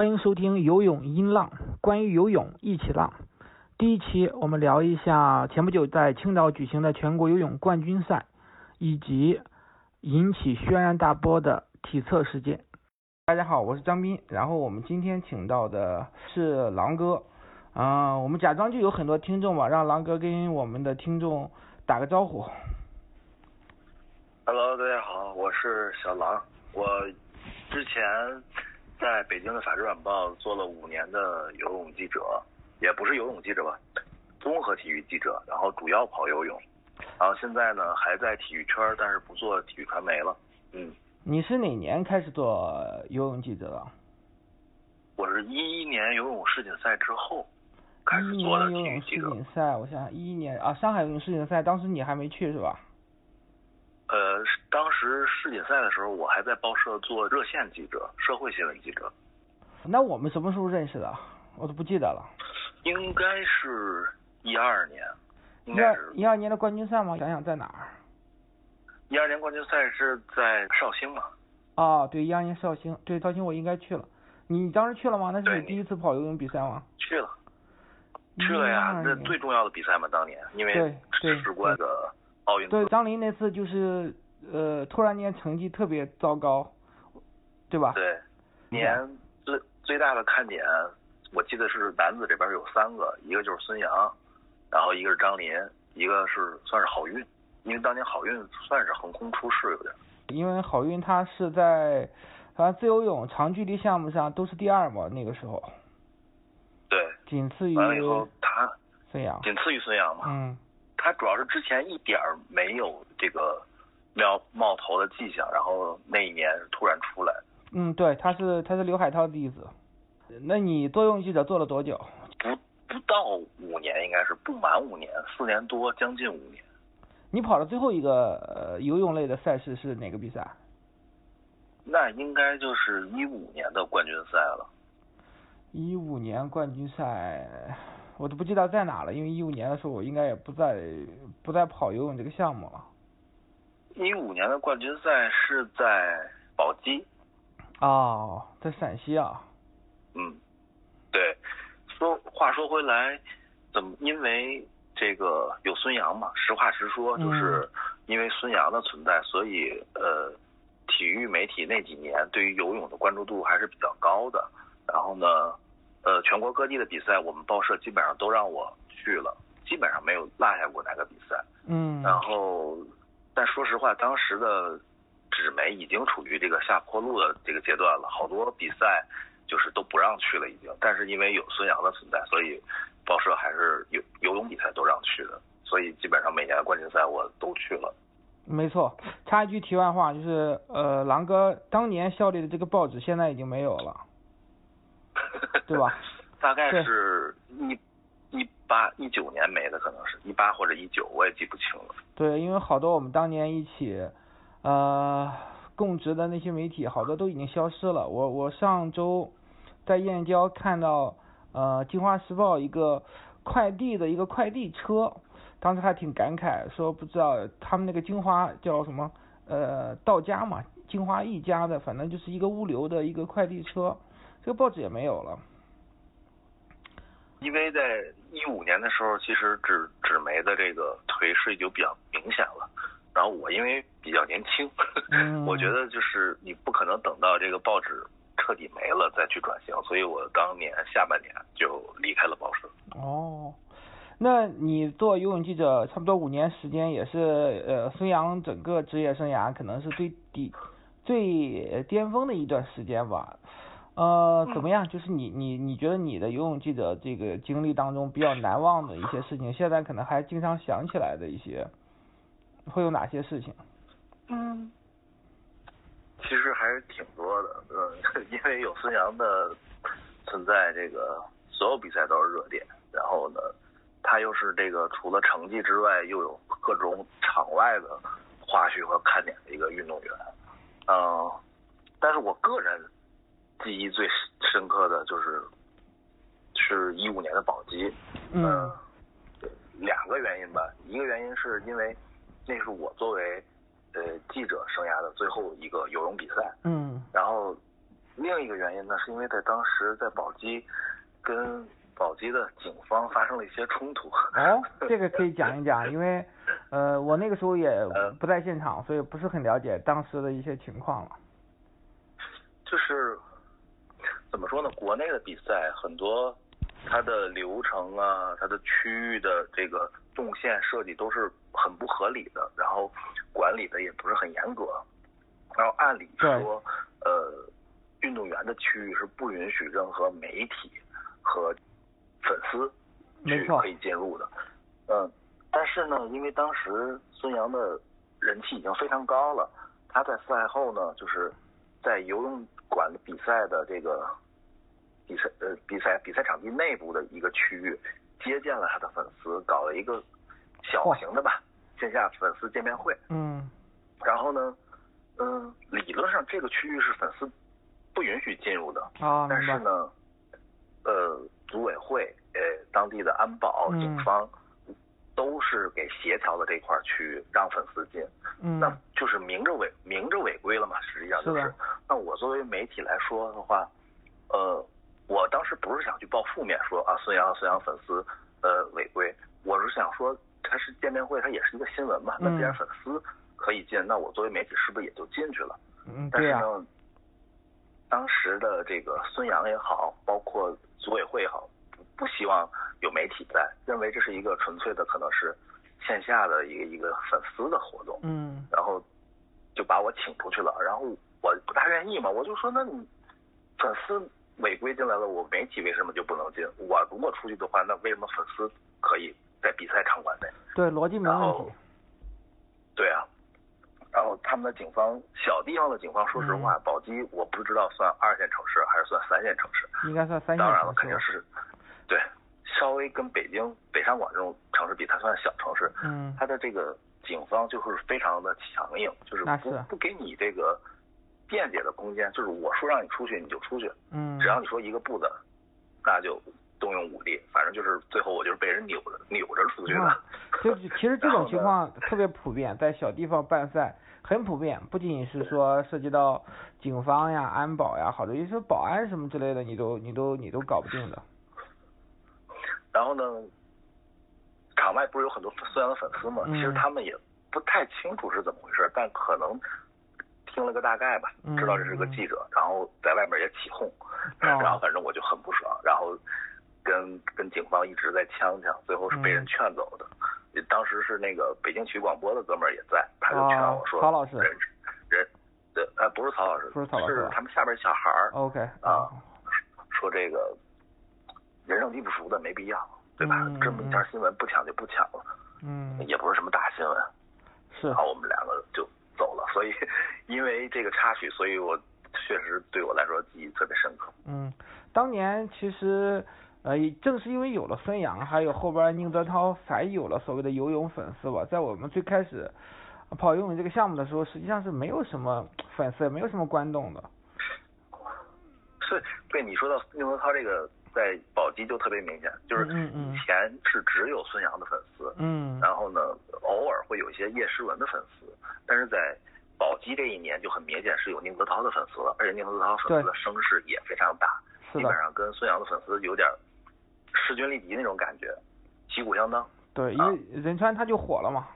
欢迎收听游泳音浪，关于游泳一起浪。第一期我们聊一下前不久在青岛举行的全国游泳冠军赛，以及引起轩然大波的体测事件。大家好，我是张斌，然后我们今天请到的是狼哥。啊、我们假装就有很多听众吧，让狼哥跟我们的听众打个招呼。Hello，大家好，我是小狼。我之前在北京的《法制晚报》做了五年的游泳记者，也不是游泳记者吧，综合体育记者，然后主要跑游泳。然后现在呢，还在体育圈，但是不做体育传媒了。嗯，你是哪年开始做游泳记者的？我是一一年游泳世锦赛之后开始做的年游泳世体育记者。锦赛，我想想，一一年啊，上海游泳世锦赛，当时你还没去是吧？呃，当时世锦赛的时候，我还在报社做热线记者，社会新闻记者。那我们什么时候认识的？我都不记得了。应该是一二年，应一二该是一二年的冠军赛吗？想想在哪儿？一二年冠军赛是在绍兴嘛？啊，对，一二年绍兴，对，绍兴我应该去了。你当时去了吗？那是你第一次跑游泳比赛吗？去了，去了呀，12年那最重要的比赛嘛，当年因为对对事关的奥运对，张琳那次就是呃，突然间成绩特别糟糕，对吧？对，年最最大的看点，我记得是男子这边有三个，一个就是孙杨，然后一个是张琳，一个是算是好运，因为当年好运算是横空出世有点。因为好运他是在好像自由泳长距离项目上都是第二嘛，那个时候对，仅次于完了以后他孙杨。仅次于孙杨嘛。嗯，他主要是之前一点儿没有这个冒冒头的迹象，然后那一年突然出来，嗯，对，他是他是刘海涛的弟子。那你做游泳记者做了多久？不不到五年，应该是不满五年，四年多，将近五年。你跑的最后一个呃游泳类的赛事是哪个比赛？那应该就是一五年的冠军赛了。一五年冠军赛，我都不记得在哪了，因为一五年的时候我应该也不在不再跑游泳这个项目了。一五年的冠军赛是在宝鸡，哦，在陕西啊。嗯，对。说话说回来，怎么因为这个有孙杨嘛？实话实说，嗯就是因为孙杨的存在，所以呃，体育媒体那几年对于游泳的关注度还是比较高的。然后呢，呃，全国各地的比赛，我们报社基本上都让我去了，基本上没有落下过哪个比赛。嗯。然后，但说实话，当时的纸媒已经处于这个下坡路的这个阶段了，好多比赛就是都不让去了，已经。但是因为有孙杨的存在，所以报社还是游游泳比赛都让去的，所以基本上每年的冠军赛我都去了。没错，插一句题外话，就是呃，狼哥当年效力的这个报纸现在已经没有了，对吧？大概是一一八一九年没的，可能是一八或者一九，我也记不清了。对，因为好多我们当年一起呃供职的那些媒体，好多都已经消失了。我我上周在燕郊看到呃《京华时报》一个快递的一个快递车，当时还挺感慨，说不知道他们那个京华叫什么呃到家嘛，京华一家的，反正就是一个物流的一个快递车，这个报纸也没有了。因为在一五年的时候，其实纸纸媒的这个颓势就比较明显了。然后我因为比较年轻，嗯 我觉得就是你不可能等到这个报纸彻底没了再去转型，所以我当年下半年就离开了报社。哦，那你做游泳记者差不多五年时间，也是呃孙杨整个职业生涯可能是最低最巅峰的一段时间吧。呃，怎么样？就是你你你觉得你的游泳记者这个经历当中比较难忘的一些事情，现在可能还经常想起来的一些，会有哪些事情？嗯，其实还是挺多的，嗯，因为有孙杨的存在，这个所有比赛都是热点。然后呢，他又是这个除了成绩之外，又有各种场外的花絮和看点的一个运动员。嗯，但是我个人记忆最深刻的就是是一五年的宝鸡。嗯呃两个原因吧，一个原因是因为那是我作为呃记者生涯的最后一个游泳比赛，嗯然后另一个原因呢，是因为在当时在宝鸡跟宝鸡的警方发生了一些冲突。哦，这个可以讲一讲，因为呃我那个时候也呃不在现场，所以不是很了解当时的一些情况了。就是怎么说呢？国内的比赛很多，它的流程啊，它的区域的这个动线设计都是很不合理的，然后管理的也不是很严格。然后按理说，呃，运动员的区域是不允许任何媒体和粉丝去可以进入的。嗯，但是呢，因为当时孙杨的人气已经非常高了，他在赛后呢，就是在游泳馆比赛的这个比赛呃比赛比赛场地内部的一个区域接见了他的粉丝，搞了一个小型的吧线下粉丝见面会。嗯然后呢，嗯，理论上这个区域是粉丝不允许进入的，啊，明白。但是呢，呃，组委会、呃，当地的安保、嗯警方都是给协调的这块区域，让粉丝进，嗯。那就是明着违明着违规了嘛，实际上就是。的。那我作为媒体来说的话，呃，我当时不是想去报负面说啊孙杨孙杨粉丝呃违规，我是想说他是见面会，他也是一个新闻嘛，那既然嗯。粉丝可以进，那我作为媒体是不是也就进去了？嗯但是呢，当时的这个孙杨也好，包括组委会也好，不不希望有媒体在，认为这是一个纯粹的可能是线下的一个一个粉丝的活动，嗯然后就把我请出去了。然后我不大愿意嘛，我就说那你粉丝违规进来了，我媒体为什么就不能进？我如果出去的话，那为什么粉丝可以在比赛场馆内？对，逻辑没问然后题。对啊，然后他们的警方，小地方的警方，说实话，嗯宝鸡我不知道算二线城市还是算三线城市。应该算三线当然了。肯定是，对，稍微跟北京、北上广这种城市比，它算小城市。嗯它的这个警方就是非常的强硬，就是不给你这个辩解的空间，就是我说让你出去你就出去，嗯，只要你说一个不字，那就动用武力，反正就是最后我就是被人扭着扭着出去的。嗯就其实这种情况特别普遍，在小地方办赛很普遍，不仅是说涉及到警方呀、安保呀，好多一些保安什么之类的，你都你都你都搞不定的。然后呢，场外不是有很多孙杨的粉丝吗？嗯其实他们也不太清楚是怎么回事，但可能听了个大概吧，嗯知道这是个记者，然后在外面也起哄，哦然后反正我就很不爽，然后跟跟警方一直在呛呛，最后是被人劝走的。当时是那个北京体育广播的哥们儿也在，他就劝我说，哦曹老师人人对，呃，不是曹老师，不是曹老师是他们下边小孩儿 OK 啊，说这个人生地不熟的没必要，对吧？嗯这么一条新闻不抢就不抢了，嗯，也不是什么大新闻。是然后我们两个就走了，所以因为这个插曲，所以我确实对我来说记忆特别深刻。嗯，当年其实呃，正是因为有了孙杨，还有后边宁泽涛，才有了所谓的游泳粉丝吧。在我们最开始跑游泳这个项目的时候，实际上是没有什么粉丝，也没有什么观众的。所以对你说到宁泽涛这个，在宝鸡就特别明显，就是以前是只有孙杨的粉丝，嗯然后呢，偶尔会有一些叶诗文的粉丝，但是在宝鸡这一年就很明显是有宁泽涛的粉丝了，而且宁泽涛粉丝的声势也非常大，是基本，上跟孙杨的粉丝有点势均力敌那种感觉，旗鼓相当。对，因为仁川他就火了嘛。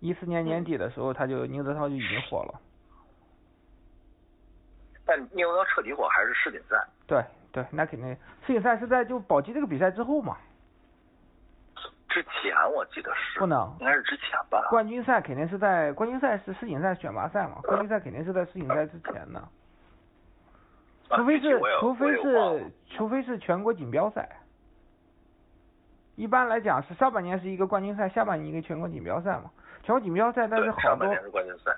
一四年年底的时候，他就宁泽涛就已经火了。但宁泽涛彻底火还是世锦赛，对对，那肯定世锦赛是在就宝鸡这个比赛之后嘛，之前我记得是不能应该是之前吧。冠军赛肯定是在冠军赛是世锦赛选拔赛嘛，冠军赛肯定是在世锦赛之前的，啊除非是除非是除非是全国锦标赛。一般来讲是上半年是一个冠军赛，下半年一个全国锦标赛嘛。全国锦标赛，但是好多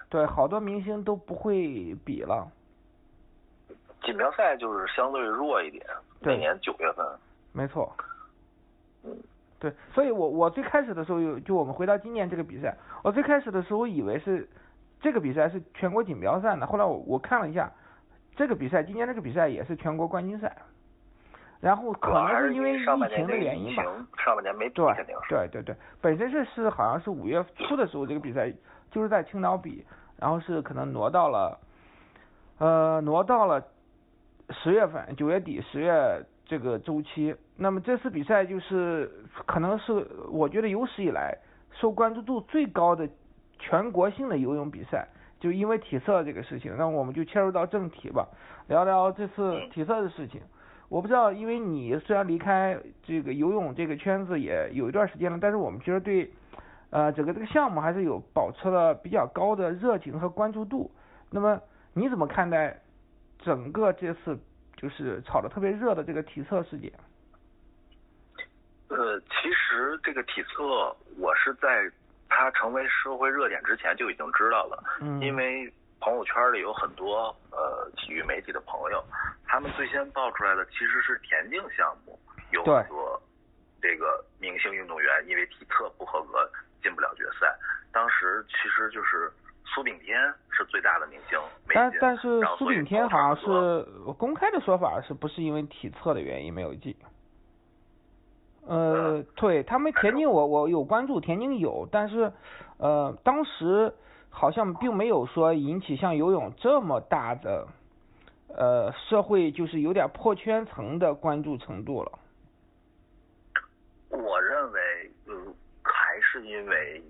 对好多明星都不会比了。锦标赛就是相对弱一点，对每年九月份。没错，嗯，对，所以我我最开始的时候有，就我们回到今年这个比赛，我最开始的时候以为是这个比赛是全国锦标赛呢，后来我我看了一下，这个比赛今年这个比赛也是全国冠军赛，然后可能是因为疫上半年情的原因吧，上半年没比对。对对对，本身是是好像是五月初的时候这个比赛就是在青岛比，然后是可能挪到了，呃挪到了十月份，九月底十月这个周期。那么这次比赛就是可能是我觉得有史以来受关注度最高的全国性的游泳比赛，就因为体测这个事情，那我们就切入到正题吧，聊聊这次体测的事情。我不知道，因为你虽然离开这个游泳这个圈子也有一段时间了，但是我们其实对呃整个这个项目还是有保持了比较高的热情和关注度。那么你怎么看待整个这次就是炒得特别热的这个体测事件？呃，其实这个体测我是在它成为社会热点之前就已经知道了，嗯，因为朋友圈里有很多呃体育媒体的朋友。他们最先爆出来的其实是田径项目，有很多这个明星运动员因为体测不合格进不了决赛。当时其实就是苏炳添是最大的明星，但但是苏炳添好像是公开的说法是不是因为体测的原因没有进？呃，对他们田径我我有关注，田径有，但是呃当时好像并没有说引起像游泳这么大的。呃，社会就是有点破圈层的关注程度了。我认为，嗯，还是因为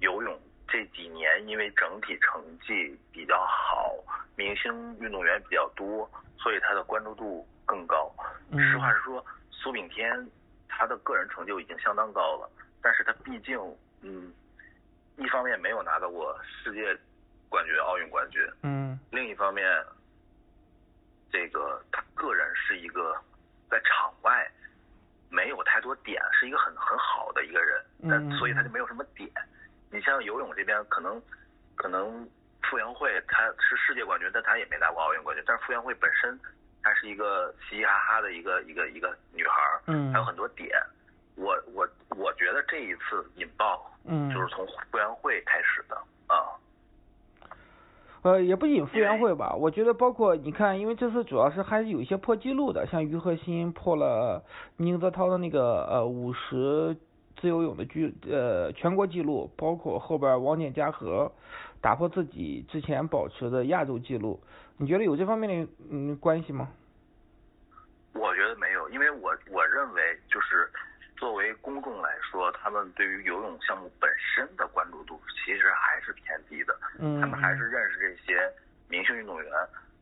游泳这几年因为整体成绩比较好，明星运动员比较多，所以他的关注度更高。实话实说，苏炳添他的个人成就已经相当高了，但是他毕竟，嗯，一方面没有拿到过世界冠军、奥运冠军，嗯，另一方面。这个他个人是一个在场外没有太多点，是一个很很好的一个人，但，所以他就没有什么点。你像游泳这边，可能可能傅园慧她是世界冠军，但她也没拿过奥运冠军。但是傅园慧本身她是一个嘻嘻哈哈的一个一个一个女孩，嗯，还有很多点。我我我觉得这一次引爆，嗯，就是从傅园慧开始的啊。呃，也不仅傅园慧吧，我觉得包括你看，因为这次主要是还是有一些破纪录的，像于和新破了宁泽涛的那个呃五十自由泳的纪呃全国纪录，包括后边王翦嘉禾打破自己之前保持的亚洲纪录，你觉得有这方面的嗯关系吗？我觉得没有，因为我我认为就是作为公众来说，他们对于游泳项目本身的关注度其实还是偏低的。他们还是认识这些明星运动员。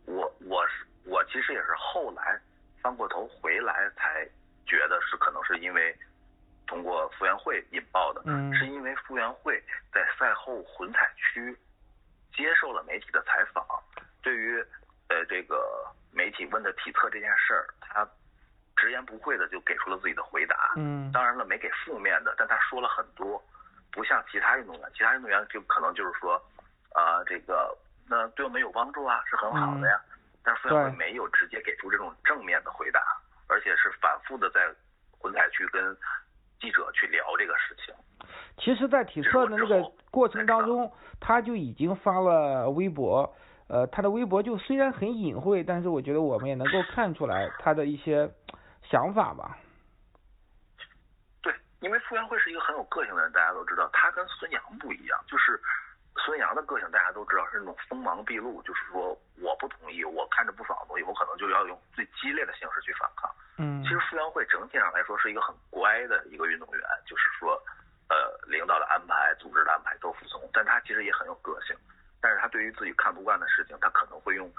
我我是我其实也是后来翻过头回来才觉得是可能是因为通过傅园慧引爆的，是因为傅园慧在赛后混采区接受了媒体的采访，对于呃这个媒体问的体测这件事儿，他直言不讳的就给出了自己的回答。嗯，当然了，没给负面的，但他说了很多，不像其他运动员，其他运动员就可能就是说。啊，这个那对我们有帮助啊，是很好的呀。但是傅园慧没有直接给出这种正面的回答，而且是反复的在混采区跟记者去聊这个事情。其实，在体测的那个过程当中，他就已经发了微博。呃，他的微博就虽然很隐晦，但是我觉得我们也能够看出来他的一些想法吧。对，因为傅园慧是一个很有个性的人，大家都知道，他跟孙杨不一样，就是。孙杨的个性大家都知道是那种锋芒毕露，就是说我不同意，我看着不爽的东西，我可能就要用最激烈的形式去反抗。嗯，其实傅园慧整体上来说是一个很乖的一个运动员，就是说，呃，领导的安排、组织的安排都服从，但她其实也很有个性。但是她对于自己看不惯的事情，他可能会用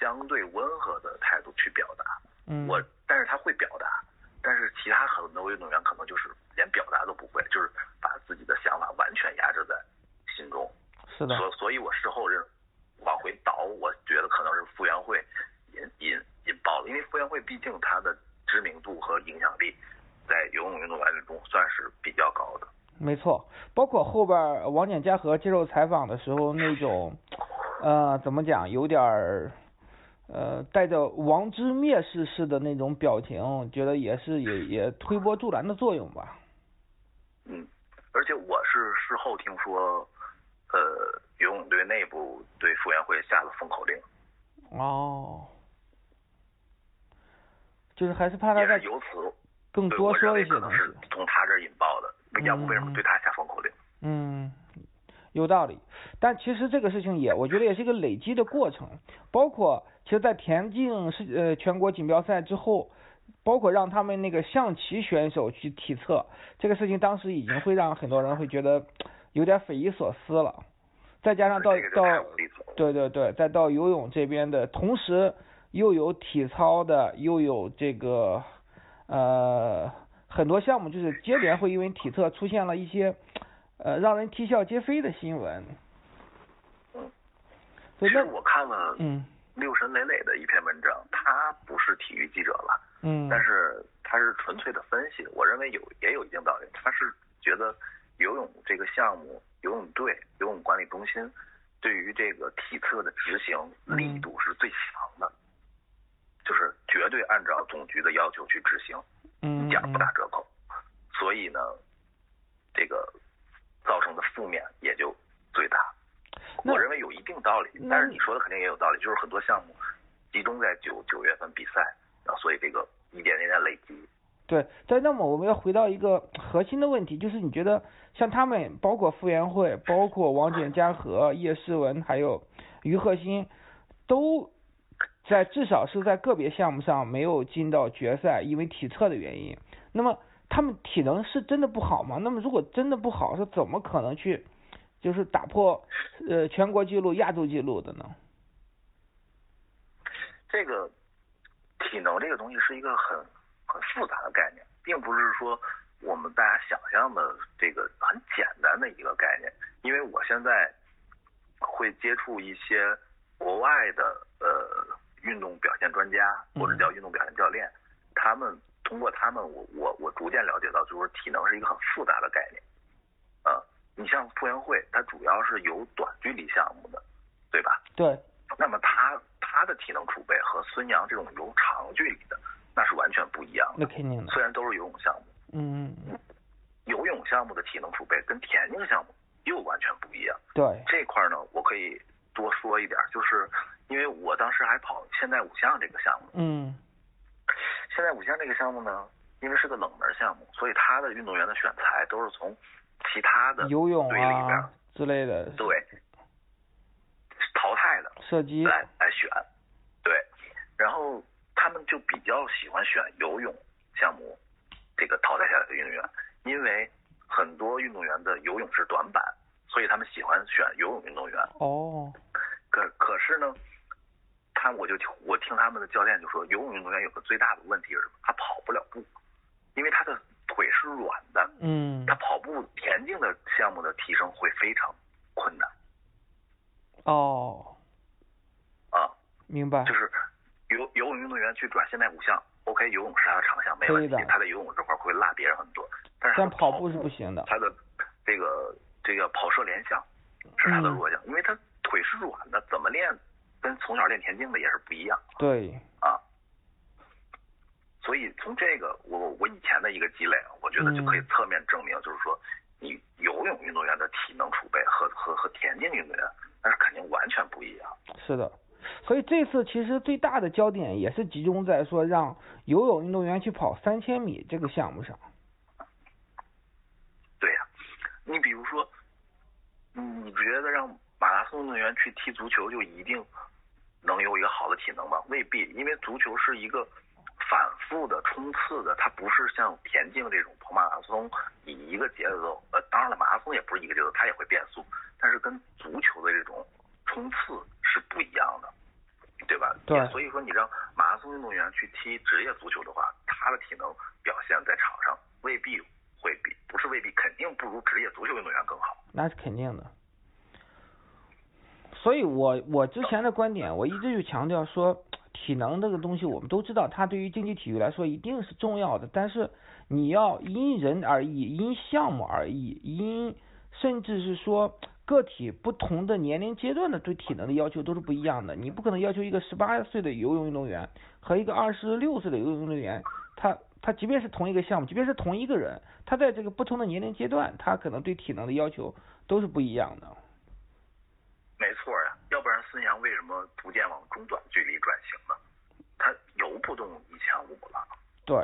相对温和的态度去表达。嗯，我，但是他会表达，但是其他很多运动员可能就是连表达都不会，就是把自己的想法完全压制在心中。是的，所所以，我事后认往回倒，我觉得可能是傅园慧引引引爆了，因为傅园慧毕竟她的知名度和影响力在游泳运动员中算是比较高的。没错，包括后边王翦嘉禾接受采访的时候那种，呃，怎么讲，有点儿呃带着王之蔑视似的那种表情，觉得也是也也推波助澜的作用吧。嗯，而且我是事后听说。呃，游泳队内部对傅园慧下了封口令。哦，就是还是怕他在由此更多说一些东西。是从他这引爆的，要不为什么对他？嗯，有道理。但其实这个事情也，我觉得也是一个累积的过程。包括其实，在田径是呃全国锦标赛之后，包括让他们那个象棋选手去体测，这个事情当时已经会让很多人会觉得有点匪夷所思了。再加上到到对对对，再到游泳这边的同时，又有体操的，又有这个呃很多项目，就是接连会因为体测出现了一些呃让人啼笑皆非的新闻。嗯，其实我看了嗯六神磊磊的一篇文章，他不是体育记者了，嗯，但是他是纯粹的分析，我认为有也有一定道理，他是觉得游泳这个项目。游泳队、游泳管理中心对于这个体测的执行力度是最强的，就是绝对按照总局的要求去执行，一点不打折扣。所以呢，这个造成的负面也就最大。我认为有一定道理，但是你说的肯定也有道理，就是很多项目集中在九九月份比赛，然后所以这个一点点点累积。对，但那么我们要回到一个核心的问题，就是你觉得像他们，包括傅园慧，包括王简嘉禾、叶诗文，还有于鹤新，都在至少是在个别项目上没有进到决赛，因为体测的原因。那么他们体能是真的不好吗？那么如果真的不好，是怎么可能去就是打破呃全国纪录、亚洲纪录的呢？这个体能这个东西是一个很。很复杂的概念，并不是说我们大家想象的这个很简单的一个概念。因为我现在会接触一些国外的呃运动表现专家或者叫运动表现教练，他们通过他们，我我我逐渐了解到，就是体能是一个很复杂的概念。啊，你像傅园慧，他主要是游短距离项目的，对吧？对。那么他他的体能储备和孙杨这种游长距离的。那是完全不一样的。那肯定的。虽然都是游泳项目，嗯嗯，游泳项目的体能储备跟田径项目又完全不一样。对。这块呢，我可以多说一点，就是因为我当时还跑现代五项这个项目。嗯。现代五项这个项目呢，因为是个冷门项目，所以他的运动员的选材都是从其他的游泳啊之类的。对。淘汰的。射击。来来选，对，然后。他们就比较喜欢选游泳项目，这个淘汰下来的运动员，因为很多运动员的游泳是短板，所以他们喜欢选游泳运动员。哦。可可是呢，他我就我听他们的教练就说，游泳运动员有个最大的问题是什么？他跑不了步，因为他的腿是软的。嗯。他跑步田径的项目的提升会非常困难。哦。啊。明白。就是。游游泳运动员去转现代五项，OK，游泳是他的长项，没问题。他在游泳这块会落别人很多，但是他跑步是不行的。他的这个这个跑射连项是他的弱项，因为他腿是软的，怎么练跟从小练田径的也是不一样。对。啊。所以从这个我我以前的一个积累，我觉得就可以侧面证明，就是说你游泳运动员的体能储备和和和田径运动员那是肯定完全不一样。是的。所以这次其实最大的焦点也是集中在说让游泳运动员去跑三千米这个项目上。对呀，你比如说，你觉得让马拉松运动员去踢足球就一定能有一个好的体能吗？未必，因为足球是一个反复的冲刺的，它不是像田径这种跑马拉松以一个节奏。呃，当然了，马拉松也不是一个节奏，它也会变速，但是跟足球的这种冲刺是不一样的。对所以说你让马拉松运动员去踢职业足球的话，他的体能表现在场上未必会比，不是未必，肯定不如职业足球运动员更好。那是肯定的。所以我我之前的观点，我一直就强调说，体能这个东西，我们都知道，它对于竞技体育来说一定是重要的，但是你要因人而异，因项目而异，因甚至是说。个体不同的年龄阶段的对体能的要求都是不一样的，你不可能要求一个十八岁的游泳运动员和一个二十六岁的游泳运动员，他他即便是同一个项目，即便是同一个人，他在这个不同的年龄阶段，他可能对体能的要求都是不一样的。没错呀，要不然孙杨为什么逐渐往中短距离转型呢？他游不动一千五了。对。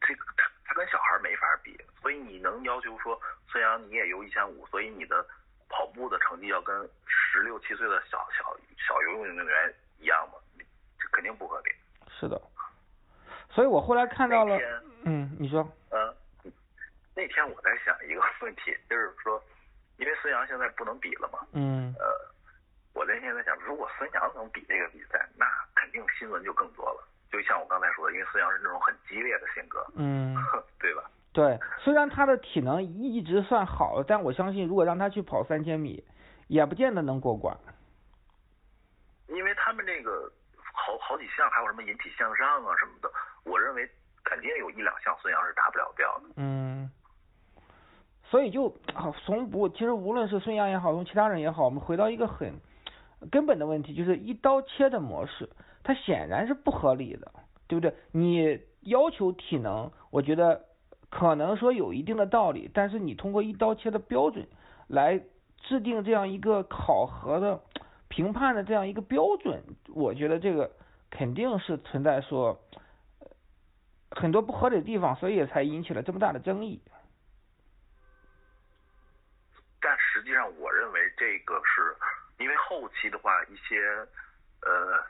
这个他他跟小孩没法比，所以你能要求说孙杨你也游一千五，所以你的。跑步的成绩要跟十六七岁的小小小游泳运动员一样吗？这肯定不合理。是的，所以我后来看到了嗯，你说，嗯，那天我在想一个问题，就是说，因为孙杨现在不能比了嘛，嗯呃，我那天在想，如果孙杨能比这个比赛，那肯定新闻就更多了。就像我刚才说的，因为孙杨是那种很激烈的性格，嗯，对吧？对，虽然他的体能一直算好，但我相信如果让他去跑三千米，也不见得能过关。因为他们这个好好几项，还有什么引体向上啊什么的，我认为肯定有一两项孙杨是达不了标的。嗯，所以就啊从不，其实无论是孙杨也好，从其他人也好，我们回到一个很根本的问题，就是一刀切的模式，它显然是不合理的，对不对？你要求体能，我觉得可能说有一定的道理，但是你通过一刀切的标准来制定这样一个考核的评判的这样一个标准，我觉得这个肯定是存在说很多不合理的地方，所以才引起了这么大的争议。但实际上，我认为这个是因为后期的话，一些呃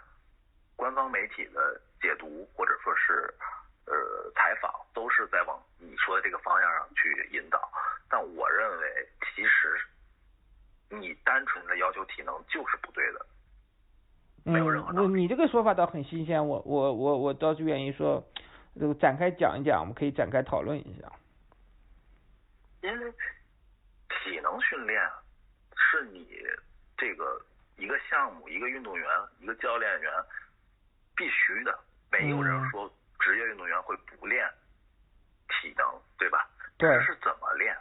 官方媒体的解读或者说是呃采访，都是在往你说的这个方向上去引导。但我认为，其实你单纯的要求体能就是不对的。没有任何嗯，道理你你这个说法倒很新鲜，我我我我倒是愿意说，这个展开讲一讲，我们可以展开讨论一下。因为体能训练是你这个一个项目、一个运动员、一个教练员必须的。没有人嗯说职业运动员会不练体能，对吧？对这是怎么练？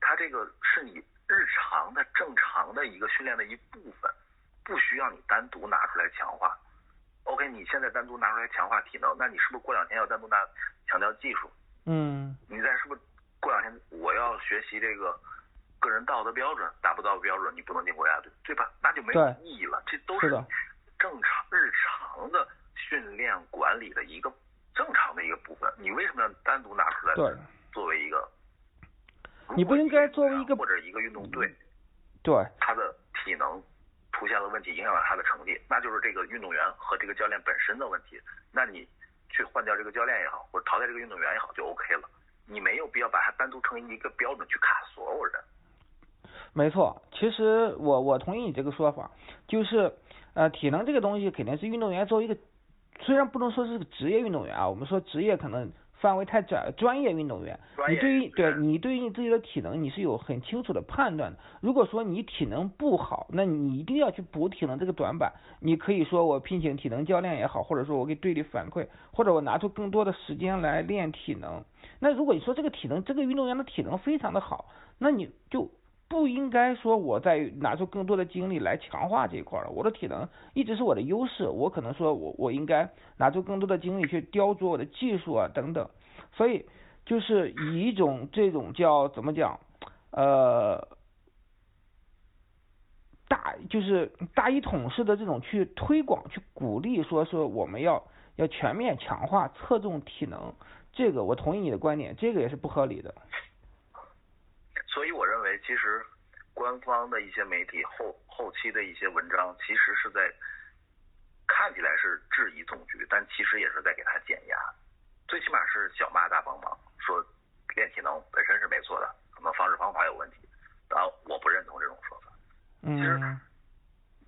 他这个是你日常的正常的一个训练的一部分，不需要你单独拿出来强化。OK，你现在单独拿出来强化体能，那你是不是过两天要单独拿强调技术？嗯你再是不是过两天我要学习这个个人道德标准，达不到标准，你不能进国家队，对吧？那就没有意义了。这都是的正常日常的训练管理的一个正常的一个部分。你为什么要单独拿出来对作为一个？你不应该作为一个或者一个运动队，对，他的体能出现了问题，影响了他的成绩，那就是这个运动员和这个教练本身的问题。那你去换掉这个教练也好，或者淘汰这个运动员也好，就 OK 了。你没有必要把它单独成一个标准去卡所有人。没错。其实我我同意你这个说法，就是呃体能这个东西肯定是运动员作为一个，虽然不能说是个职业运动员啊，我们说职业可能范围太窄了，专业运动员，你对于对你对于你自己的体能你是有很清楚的判断的。如果说你体能不好，那你一定要去补体能这个短板。你可以说我聘请体能教练也好，或者说我给队里反馈，或者我拿出更多的时间来练体能。那如果你说这个体能，这个运动员的体能非常的好，那你就不应该说我再拿出更多的精力来强化这一块了。我的体能一直是我的优势，我可能说我我应该拿出更多的精力去雕琢我的技术啊等等。所以就是以一种这种叫怎么讲，呃，大就是大一统式的这种去推广、去鼓励，说说我们要要全面强化、侧重体能。这个我同意你的观点，这个也是不合理的。所以我认为，其实官方的一些媒体后后期的一些文章，其实是在看起来是质疑总局，但其实也是在给他减压。最起码是小骂大帮忙，说练体能本身是没错的，可能方式方法有问题。当然，我不认同这种说法。其实嗯，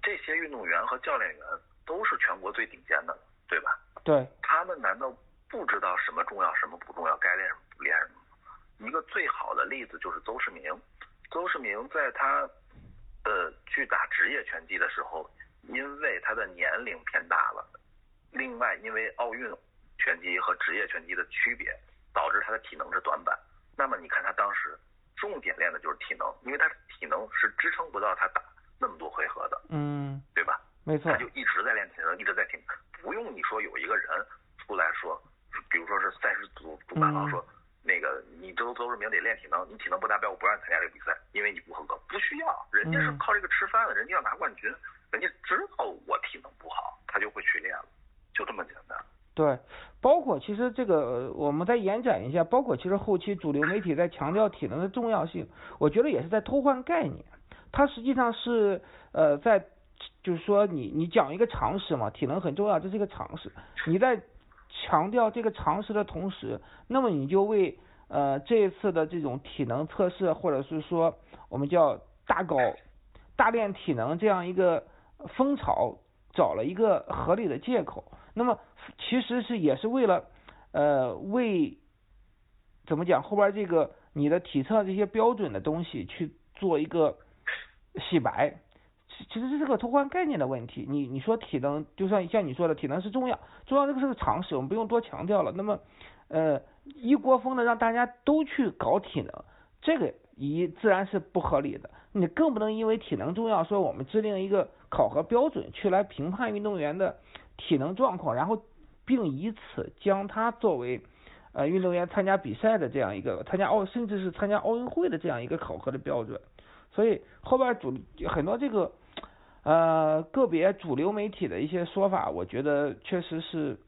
这些运动员和教练员都是全国最顶尖的，对吧？对，他们难道不知道什么重要，什么不重要，该练什么不练什么最好的例子就是邹市明。邹市明在他呃去打职业拳击的时候，因为他的年龄偏大了，另外因为奥运拳击和职业拳击的区别，导致他的体能是短板。那么你看他当时重点练的就是体能，因为他体能是支撑不到他打那么多回合的，嗯，对吧？没错他，就一直在练体能，一直在听，不用你说有一个人出来说，比如说是赛事组主办方嗯说，那个你周周世明得练体能，你体能不达标，我不让你参加这个比赛，因为你不合格，不需要，人家是嗯靠这个吃饭的，人家要拿冠军，人家知道我体能不好，他就会去练了，就这么简单。对，包括其实这个呃我们再延展一下，包括其实后期主流媒体在强调体能的重要性，我觉得也是在偷换概念。它实际上是呃在就是说你你讲一个常识嘛，体能很重要，这是一个常识。你在强调这个常识的同时，那么你就为呃这一次的这种体能测试，或者是说我们叫大搞大练体能这样一个风潮，找了一个合理的借口。那么其实是也是为了呃为怎么讲后边这个你的体测这些标准的东西去做一个洗白。其实这是个偷换概念的问题。你你说体能，就像像你说的体能是重要，重要这个是个常识，我们不用多强调了。那么，呃，一窝蜂的让大家都去搞体能，这个一自然是不合理的。你更不能因为体能重要，说我们制定一个考核标准去来评判运动员的体能状况，然后并以此将他作为呃运动员参加比赛的这样一个参加奥甚至是参加奥运会的这样一个考核的标准。所以后边主很多这个。呃，个别主流媒体的一些说法，我觉得确实是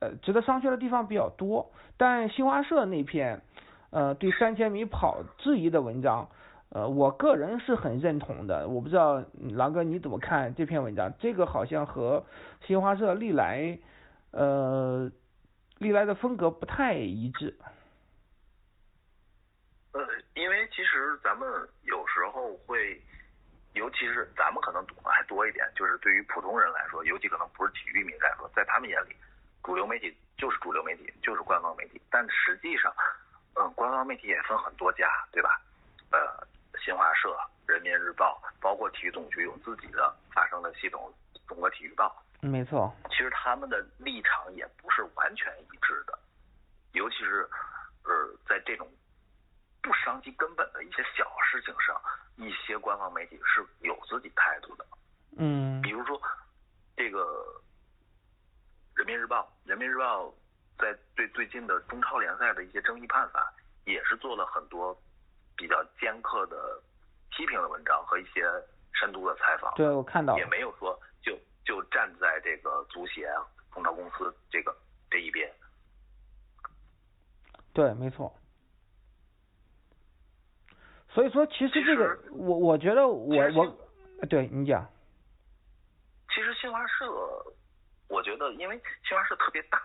呃值得商榷的地方比较多。但新华社那篇呃对三千米跑质疑的文章，呃，我个人是很认同的。我不知道狼哥你怎么看这篇文章？这个好像和新华社历来呃历来的风格不太一致。呃，因为其实咱们有时候会。尤其是咱们可能懂得还多一点，就是对于普通人来说，尤其可能不是体育迷来说，在他们眼里，主流媒体就是主流媒体，就是官方媒体。但实际上，嗯，官方媒体也分很多家，对吧？呃，新华社、人民日报，包括体育总局有自己的发声的系统，中国体育报。没错。其实他们的立场也不是完全一致的，尤其是呃，在这种。不伤及根本的一些小事情上，一些官方媒体是有自己态度的。嗯，比如说这个《人民日报》，《人民日报》在对最近的中超联赛的一些争议判罚，也是做了很多比较尖刻的批评的文章和一些深度的采访。对，我看到。也没有说就就站在这个足协、中超公司这个这一边。对，没错。所以说，其实这个我我觉得我我对你讲，其实新华社，我觉得因为新华社特别大，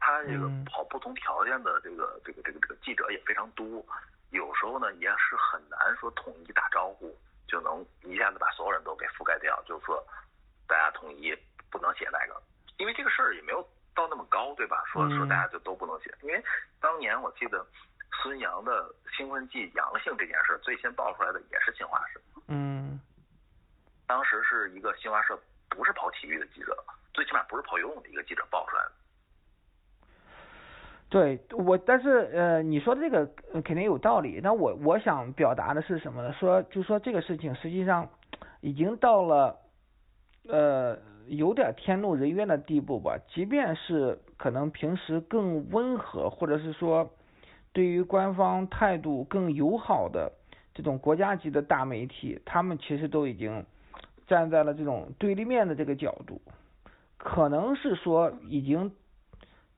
它这个跑不同条件的这个这个这个这个记者也非常多，有时候呢也是很难说统一打招呼就能一下子把所有人都给覆盖掉，就是说大家统一不能写那个，因为这个事儿也没有到那么高，对吧？说说大家就都不能写，因为当年我记得。孙杨的兴奋剂阳性这件事，最先爆出来的也是新华社。嗯，当时是一个新华社不是跑体育的记者，最起码不是跑游泳的一个记者爆出来的。对我，但是呃，你说的这个肯定有道理。那我我想表达的是什么呢？说就说这个事情实际上已经到了呃有点天怒人怨的地步吧。即便是可能平时更温和，或者是说。对于官方态度更友好的这种国家级的大媒体，他们其实都已经站在了这种对立面的这个角度，可能是说已经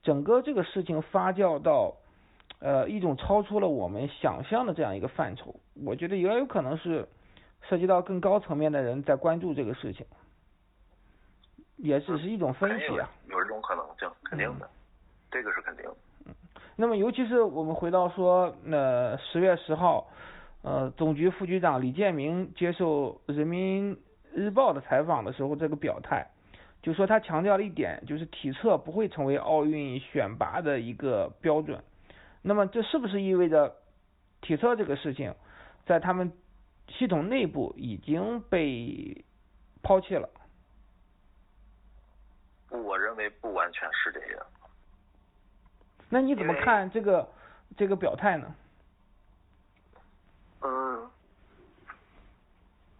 整个这个事情发酵到呃一种超出了我们想象的这样一个范畴。我觉得也有可能是涉及到更高层面的人在关注这个事情，也只是一种分析啊。有这种可能性，肯定的，这个是肯定的。那么，尤其是我们回到说，呃，十月十号，呃，总局副局长李建明接受人民日报的采访的时候，这个表态，就说他强调了一点，就是体测不会成为奥运选拔的一个标准。那么，这是不是意味着体测这个事情，在他们系统内部已经被抛弃了？我认为不完全是这样。那你怎么看这个这个表态呢？嗯，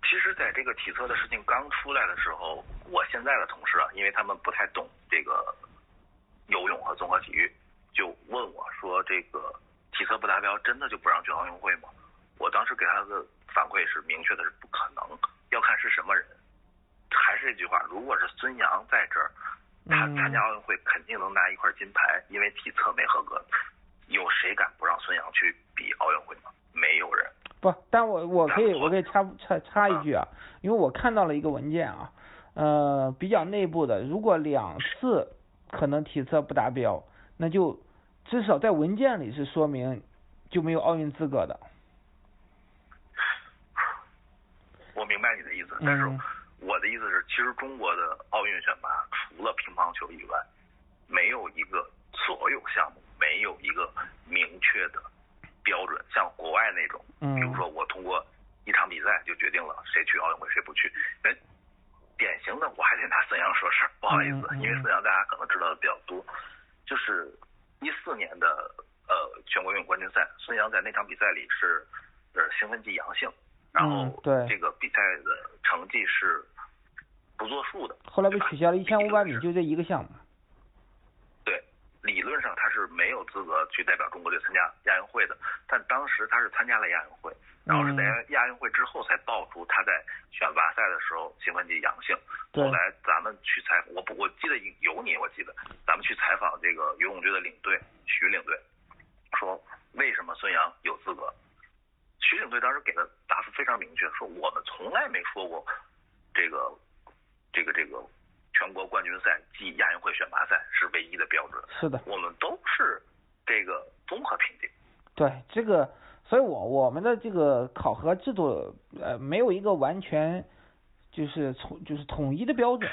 其实，在这个体测的事情刚出来的时候，我现在的同事啊，因为他们不太懂这个游泳和综合体育，就问我说：“这个体测不达标，真的就不让去奥运会吗？”我当时给他的反馈是明确的，是不可能，要看是什么人。还是这句话，如果是孙杨在这儿。他参加奥运会肯定能拿一块金牌，因为体测没合格。有谁敢不让孙杨去比奥运会吗？没有人。不，但我我可以我可以插插插一句啊，因为我看到了一个文件啊，呃比较内部的，如果两次可能体测不达标，那就至少在文件里是说明就没有奥运资格的。我明白你的意思，但是我的意思是，其实中国的奥运选拔除了乒乓球以外，没有一个所有项目没有一个明确的标准，像国外那种，比如说我通过一场比赛就决定了谁去奥运会谁不去。哎，典型的我还得拿孙杨说事儿，不好意思，因为孙杨大家可能知道的比较多，就是一四年的呃全国游泳冠军赛，孙杨在那场比赛里是呃兴奋剂阳性。然后这个比赛的成绩是不作数的。后来被取消了一千五百米，就这一个项目。对，理论上他是没有资格去代表中国队参加亚运会的，但当时他是参加了亚运会，然后是在亚运会之后才爆出他在选拔赛的时候兴奋剂阳性。后来咱们去采，我不我记得有你，我记得咱们去采访这个游泳队的领队徐领队，说为什么孙杨有资格？徐领队当时给的答复非常明确，说我们从来没说过这个这个这个全国冠军赛及亚运会选拔赛是唯一的标准。是的，我们都是这个综合评定。对这个，所以我我们的这个考核制度呃没有一个完全就是从就是统一的标准。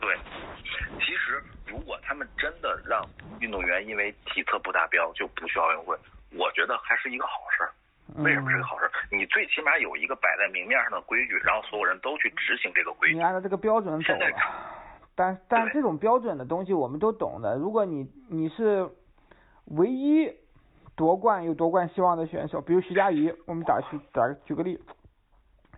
对，其实如果他们真的让运动员因为体测不达标就不去奥运会，我觉得还是一个好事儿。为什么是个好事？你最起码有一个摆在明面上的规矩，然后所有人都去执行这个规矩。你按照这个标准走了，但但这种标准的东西我们都懂的。如果你你是唯一夺冠有夺冠希望的选手，比如徐嘉余，我们打去打举个例，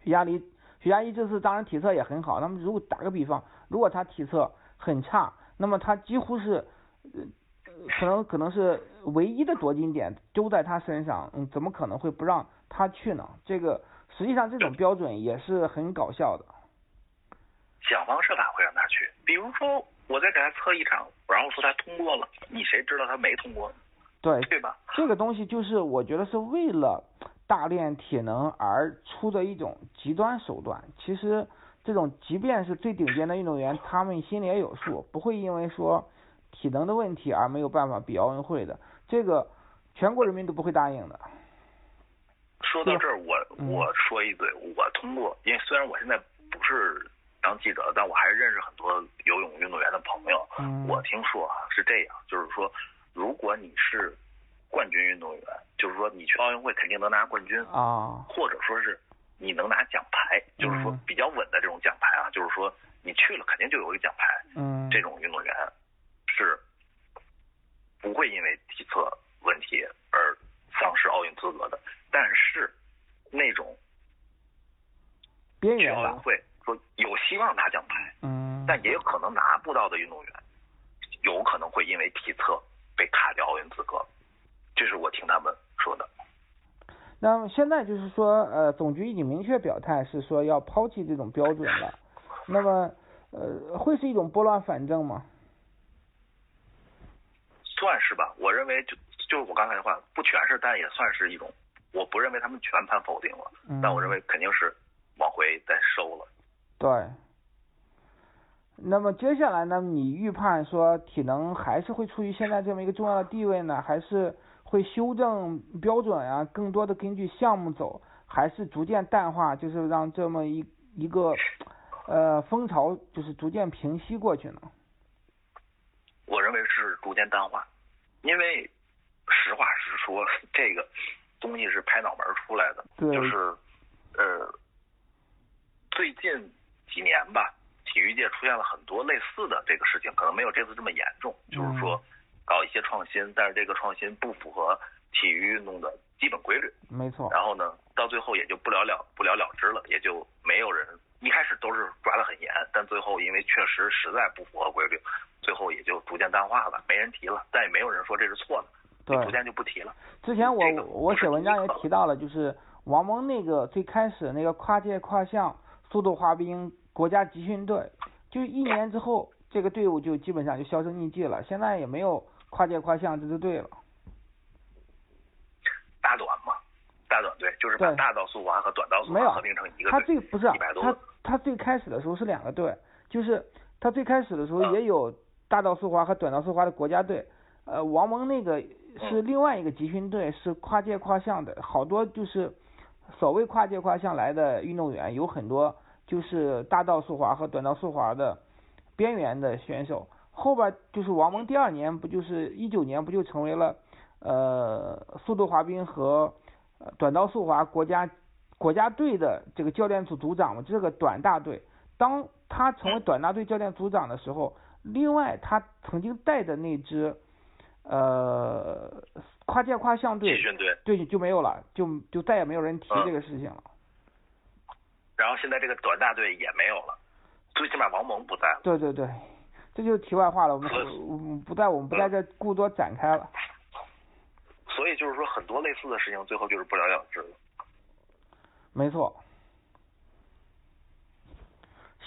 徐嘉余徐嘉余这次当然体测也很好。那么如果打个比方，如果他体测很差，那么他几乎是。呃可能可能是唯一的夺金点都在他身上，嗯，怎么可能会不让他去呢？这个实际上这种标准也是很搞笑的。想方设法会让他去，比如说我再给他测一场，然后说他通过了，你谁知道他没通过？对对吧？这个东西就是我觉得是为了大练体能而出的一种极端手段。其实这种即便是最顶尖的运动员，他们心里也有数，不会因为说。体能的问题而没有办法比奥运会的，这个全国人民都不会答应的。说到这儿，我我说一嘴，我通过，因为虽然我现在不是当记者，但我还是认识很多游泳运动员的朋友。我听说啊是这样，就是说，如果你是冠军运动员，就是说你去奥运会肯定能拿冠军啊，或者说是你能拿奖牌，就是说比较稳的这种奖牌啊，就是说你去了肯定就有一个奖牌。嗯，这种运动员。是不会因为体测问题而丧失奥运资格的，但是那种去奥运会说有希望拿奖牌，嗯，但也有可能拿不到的运动员，有可能会因为体测被卡掉奥运资格，这是我听他们说的。那么现在就是说，呃，总局已经明确表态是说要抛弃这种标准了，那么呃，会是一种拨乱反正吗？算是吧，我认为就就是我刚才的话，不全是，但也算是一种。我不认为他们全盘否定了，但我认为肯定是往回再收了。对。那么接下来呢？你预判说体能还是会处于现在这么一个重要的地位呢？还是会修正标准啊？更多的根据项目走，还是逐渐淡化？就是让这么一一个 呃风潮就是逐渐平息过去呢？我认为是逐渐淡化，因为实话实说，这个东西是拍脑门出来的，就是呃，最近几年吧，体育界出现了很多类似的这个事情，可能没有这次这么严重，就是说搞一些创新，但是这个创新不符合体育运动的基本规律，没错。然后呢，到最后也就不了了不了了之了，也就没有人一开始都是抓得很严，但最后因为确实实在不符合规律。最后也就逐渐淡化了，没人提了，但也没有人说这是错的，对，逐渐就不提了。之前我我写文章也提到了，就是王蒙那个最开始那个跨界跨项速度滑冰国家集训队，就一年之后这个队伍就基本上就销声匿迹了，现在也没有跨界跨项这支队了。大短嘛，大短队就是把大道速滑和短道速滑合并成一个队，他最不是他他最开始的时候是两个队，就是他最开始的时候也有大道速滑和短道速滑的国家队，呃，王蒙那个是另外一个集训队，是跨界跨项的，好多就是所谓跨界跨项来的运动员，有很多就是大道速滑和短道速滑的边缘的选手。后边就是王蒙第二年不就是一九年不就成为了呃速度滑冰和短道速滑国家国家队的这个教练组组长嘛？这个短大队，当他成为短大队教练组长的时候，另外他曾经带的那支呃跨界跨项队，对就没有了，就就再也没有人提这个事情了。然后现在这个短大队也没有了，最起码王蒙不在了。对对对。这就是题外话了，我们不在我们不在这过多展开了。所以就是说，很多类似的事情最后就是不了了之了。没错。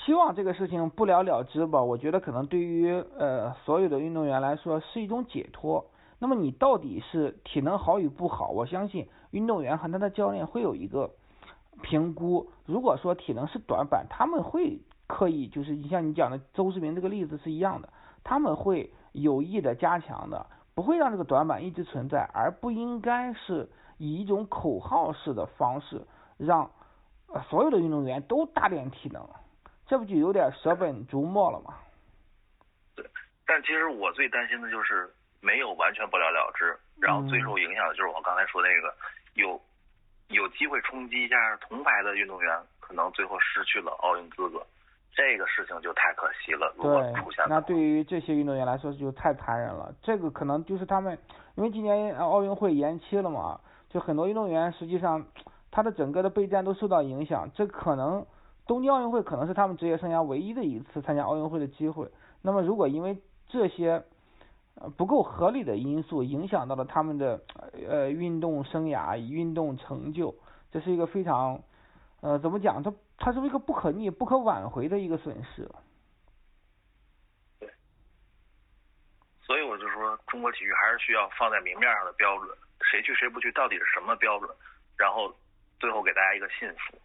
希望这个事情不了了之吧。我觉得可能对于呃所有的运动员来说是一种解脱。那么你到底是体能好与不好？我相信运动员和他的教练会有一个评估。如果说体能是短板，他们会。刻意就是你像你讲的周世明这个例子是一样的，他们会有意的加强的，不会让这个短板一直存在，而不应该是以一种口号式的方式让所有的运动员都大练体能，这不就有点舍本逐末了吗？对，但其实我最担心的就是没有完全不了了之，然后最受影响的就是我刚才说那个有有机会冲击一下铜牌的运动员，可能最后失去了奥运资格。这个事情就太可惜了，如果出现，那对于这些运动员来说就太残忍了。这个可能就是他们，因为今年奥运会延期了嘛，就很多运动员实际上他的整个的备战都受到影响。这可能东京奥运会可能是他们职业生涯唯一的一次参加奥运会的机会。那么如果因为这些不够合理的因素影响到了他们的呃运动生涯、运动成就，这是一个非常呃怎么讲？它它是一个不可逆、不可挽回的一个损失。对，所以我就说，中国体育还是需要放在明面上的标准，谁去谁不去，到底是什么标准？然后最后给大家一个信服。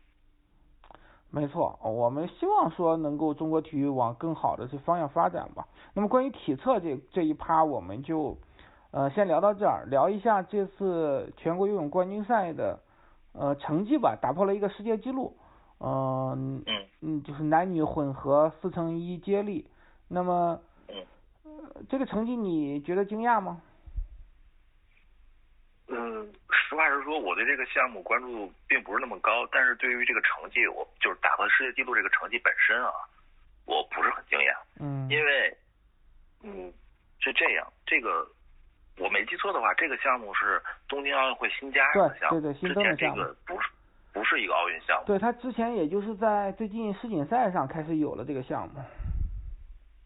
没错，我们希望说能够中国体育往更好的这方向发展吧。那么关于体测这这一趴，我们就呃先聊到这儿，聊一下这次全国游泳冠军赛的呃成绩吧，打破了一个世界纪录。嗯嗯，就是男女混合四乘一接力，那么这个成绩你觉得惊讶吗？嗯，实话实说，我对这个项目关注度并不是那么高，但是对于这个成绩，我就是打破世界纪录这个成绩本身啊，我不是很惊讶。嗯。因为，嗯，是这样，这个我没记错的话，这个项目是东京奥运会新加入的项目，对对对，新增的项目。不是。不是一个奥运项目。对他之前也就是在最近世锦赛上开始有了这个项目。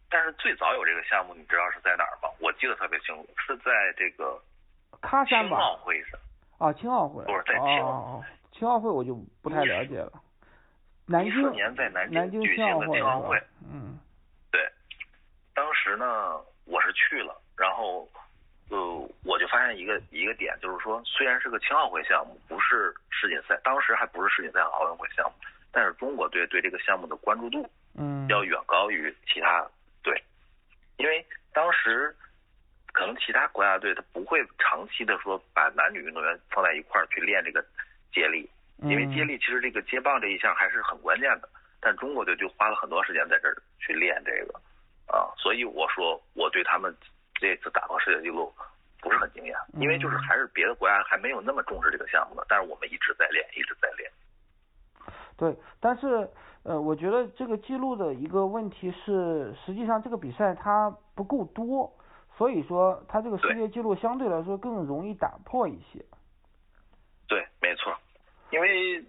但是最早有这个项目，你知道是在哪儿吗？我记得特别清楚，是在这个喀山吧？青奥会上。啊，青奥会。不是在青奥。青奥会我就不太了解了。南京。一四年在南京举行的青奥会。嗯。对。当时呢，我是去了，然后。呃，我就发现一个一个点，就是说，虽然是个青奥会项目，不是世锦赛，当时还不是世锦赛和奥运会项目，但是中国队对这个项目的关注度，嗯，要远高于其他队，因为当时可能其他国家队他不会长期的说把男女运动员放在一块儿去练这个接力，因为接力其实这个接棒这一项还是很关键的，但中国队就花了很多时间在这儿去练这个，啊，所以我说我对他们。这次打破世界纪录不是很惊讶，因为就是还是别的国家还没有那么重视这个项目呢，但是我们一直在练，一直在练。对，但是呃，我觉得这个记录的一个问题是，实际上这个比赛它不够多，所以说他这个世界纪录相对来说更容易打破一些。对，没错，因为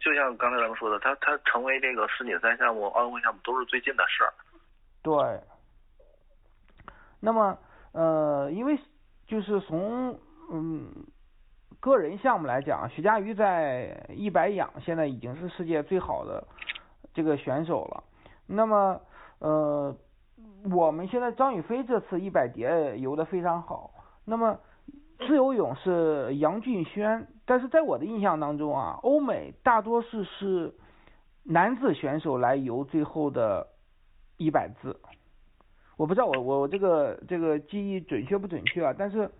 就像刚才咱们说的，他他成为这个世锦赛项目、奥运会项目都是最近的事儿。对。那么。呃，因为就是从嗯个人项目来讲，徐嘉余在一百仰现在已经是世界最好的这个选手了。那么呃，我们现在张雨霏这次一百蝶游的非常好。那么自由泳是杨俊轩，但是在我的印象当中啊，欧美大多数是男子选手来游最后的一百字。我不知道我我我这个这个记忆准确不准确啊？但是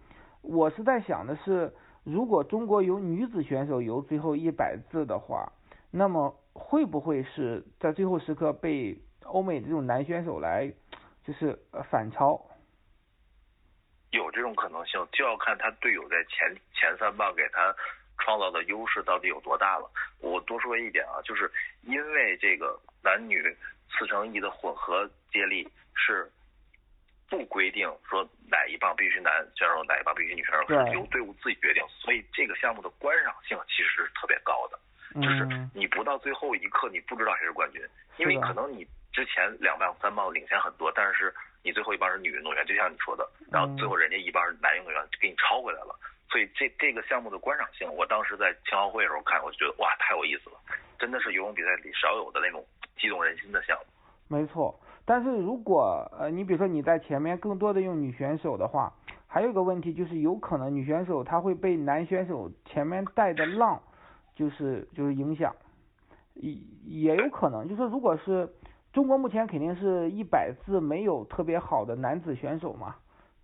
我是在想的是，如果中国有女子选手游最后一百字的话，那么会不会是在最后时刻被欧美这种男选手来就是反超？有这种可能性，就要看他队友在前前三棒给他创造的优势到底有多大了。我多说一点啊，就是因为这个男女四乘一的混合接力是。不规定说哪一棒必须男选手，哪一棒必须女选手，是由队伍自己决定。所以这个项目的观赏性其实是特别高的，就是你不到最后一刻你不知道谁是冠军，因为可能你之前两棒三棒领先很多，但是你最后一棒是女运动员，就像你说的，然后最后人家一棒是男运动员给你超回来了。所以这这个项目的观赏性，我当时在青奥会的时候看，我就觉得哇太有意思了，真的是游泳比赛里少有的那种激动人心的项目。没错。但是如果呃，你比如说你在前面更多的用女选手的话，还有一个问题就是有可能女选手她会被男选手前面带的浪，就是就是影响，也也有可能，就是说如果是中国目前肯定是一百字没有特别好的男子选手嘛，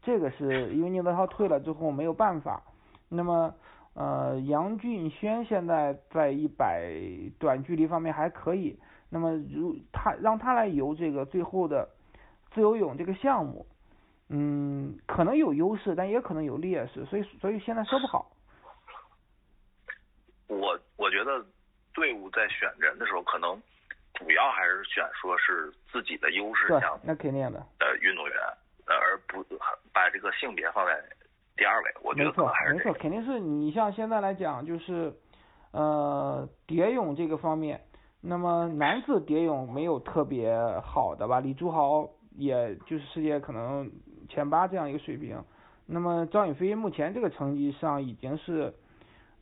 这个是因为宁泽涛退了之后没有办法。那么呃，杨俊轩现在在一百短距离方面还可以。那么，如他让他来游这个最后的自由泳这个项目，嗯，可能有优势，但也可能有劣势，所以所以现在说不好。我我觉得队伍在选人的时候，可能主要还是选说是自己的优势项目，那肯定的。呃运动员，而不把这个性别放在第二位。我觉得没错，没错，肯定是你像现在来讲，就是呃蝶泳这个方面。那么男子蝶泳没有特别好的吧？李朱豪也就是世界可能前八这样一个水平。那么张雨霏目前这个成绩上已经是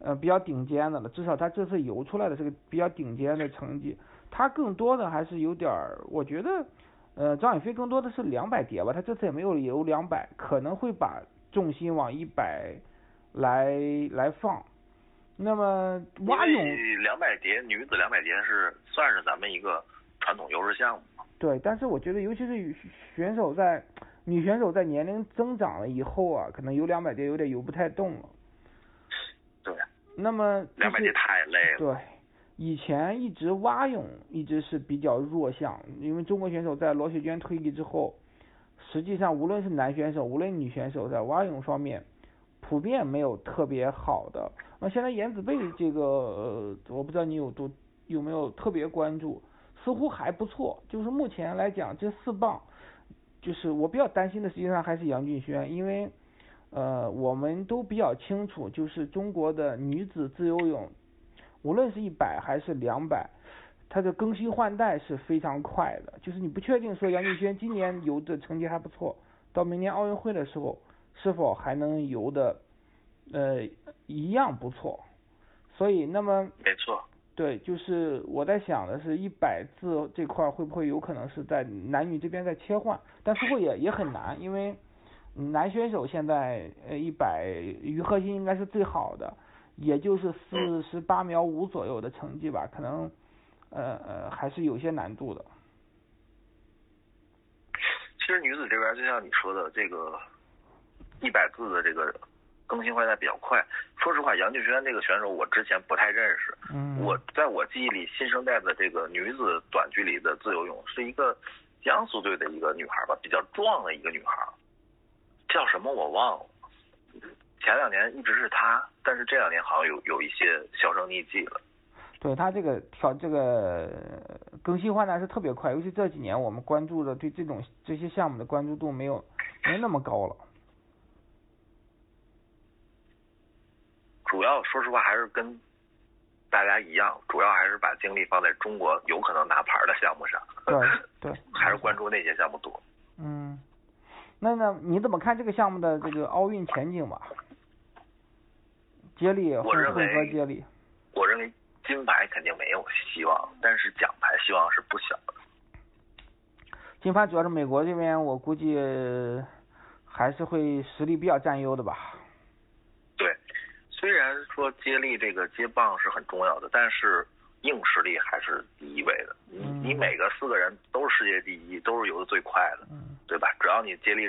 呃比较顶尖的了，至少他这次游出来的是个比较顶尖的成绩。他更多的还是有点儿，我觉得呃张雨霏更多的是两百蝶吧，他这次也没有游两百，可能会把重心往一百来来放。那么蛙泳两百蝶，女子两百蝶是算是咱们一个传统优势项目。对，但是我觉得，尤其是选手在女选手在年龄增长了以后啊，可能游两百蝶有点游不太动了。对。那么两百蝶太累了。对，以前一直蛙泳一直是比较弱项，因为中国选手在罗雪娟退役之后，实际上无论是男选手，无论女选手，在蛙泳方面普遍没有特别好的。那现在颜子贝这个，呃，我不知道你有多有没有特别关注，似乎还不错。就是目前来讲，这四棒，就是我比较担心的，实际上还是杨俊轩，因为呃，我们都比较清楚，就是中国的女子自由泳，无论是一百还是两百，它的更新换代是非常快的。就是你不确定说杨俊轩今年游的成绩还不错，到明年奥运会的时候，是否还能游的？呃，一样不错，所以那么没错，对，就是我在想的是，一百字这块会不会有可能是在男女这边在切换，但似乎也也很难，因为男选手现在呃一百于核心应该是最好的，也就是四十八秒五左右的成绩吧，可能呃呃还是有些难度的。其实女子这边就像你说的这个一百字的这个。更新换代比较快。说实话，杨俊轩这个选手我之前不太认识。嗯。我在我记忆里，新生代的这个女子短距离的自由泳是一个江苏队的一个女孩吧，比较壮的一个女孩，叫什么我忘了。前两年一直是他，但是这两年好像有有一些销声匿迹了。对他这个调这个更新换代是特别快，尤其这几年我们关注的对这种这些项目的关注度没有没那么高了。主要说实话还是跟大家一样，主要还是把精力放在中国有可能拿牌的项目上。对 对，还是关注那些项目多。嗯，那那你怎么看这个项目的这个奥运前景吧？接力混合接力。我认为金牌肯定没有希望，但是奖牌希望是不小的。金牌主要是美国这边，我估计还是会实力比较占优的吧。对虽然说接力这个接棒是很重要的，但是硬实力还是第一位的。你你每个四个人都是世界第一，都是游的最快的，对吧？只要你接力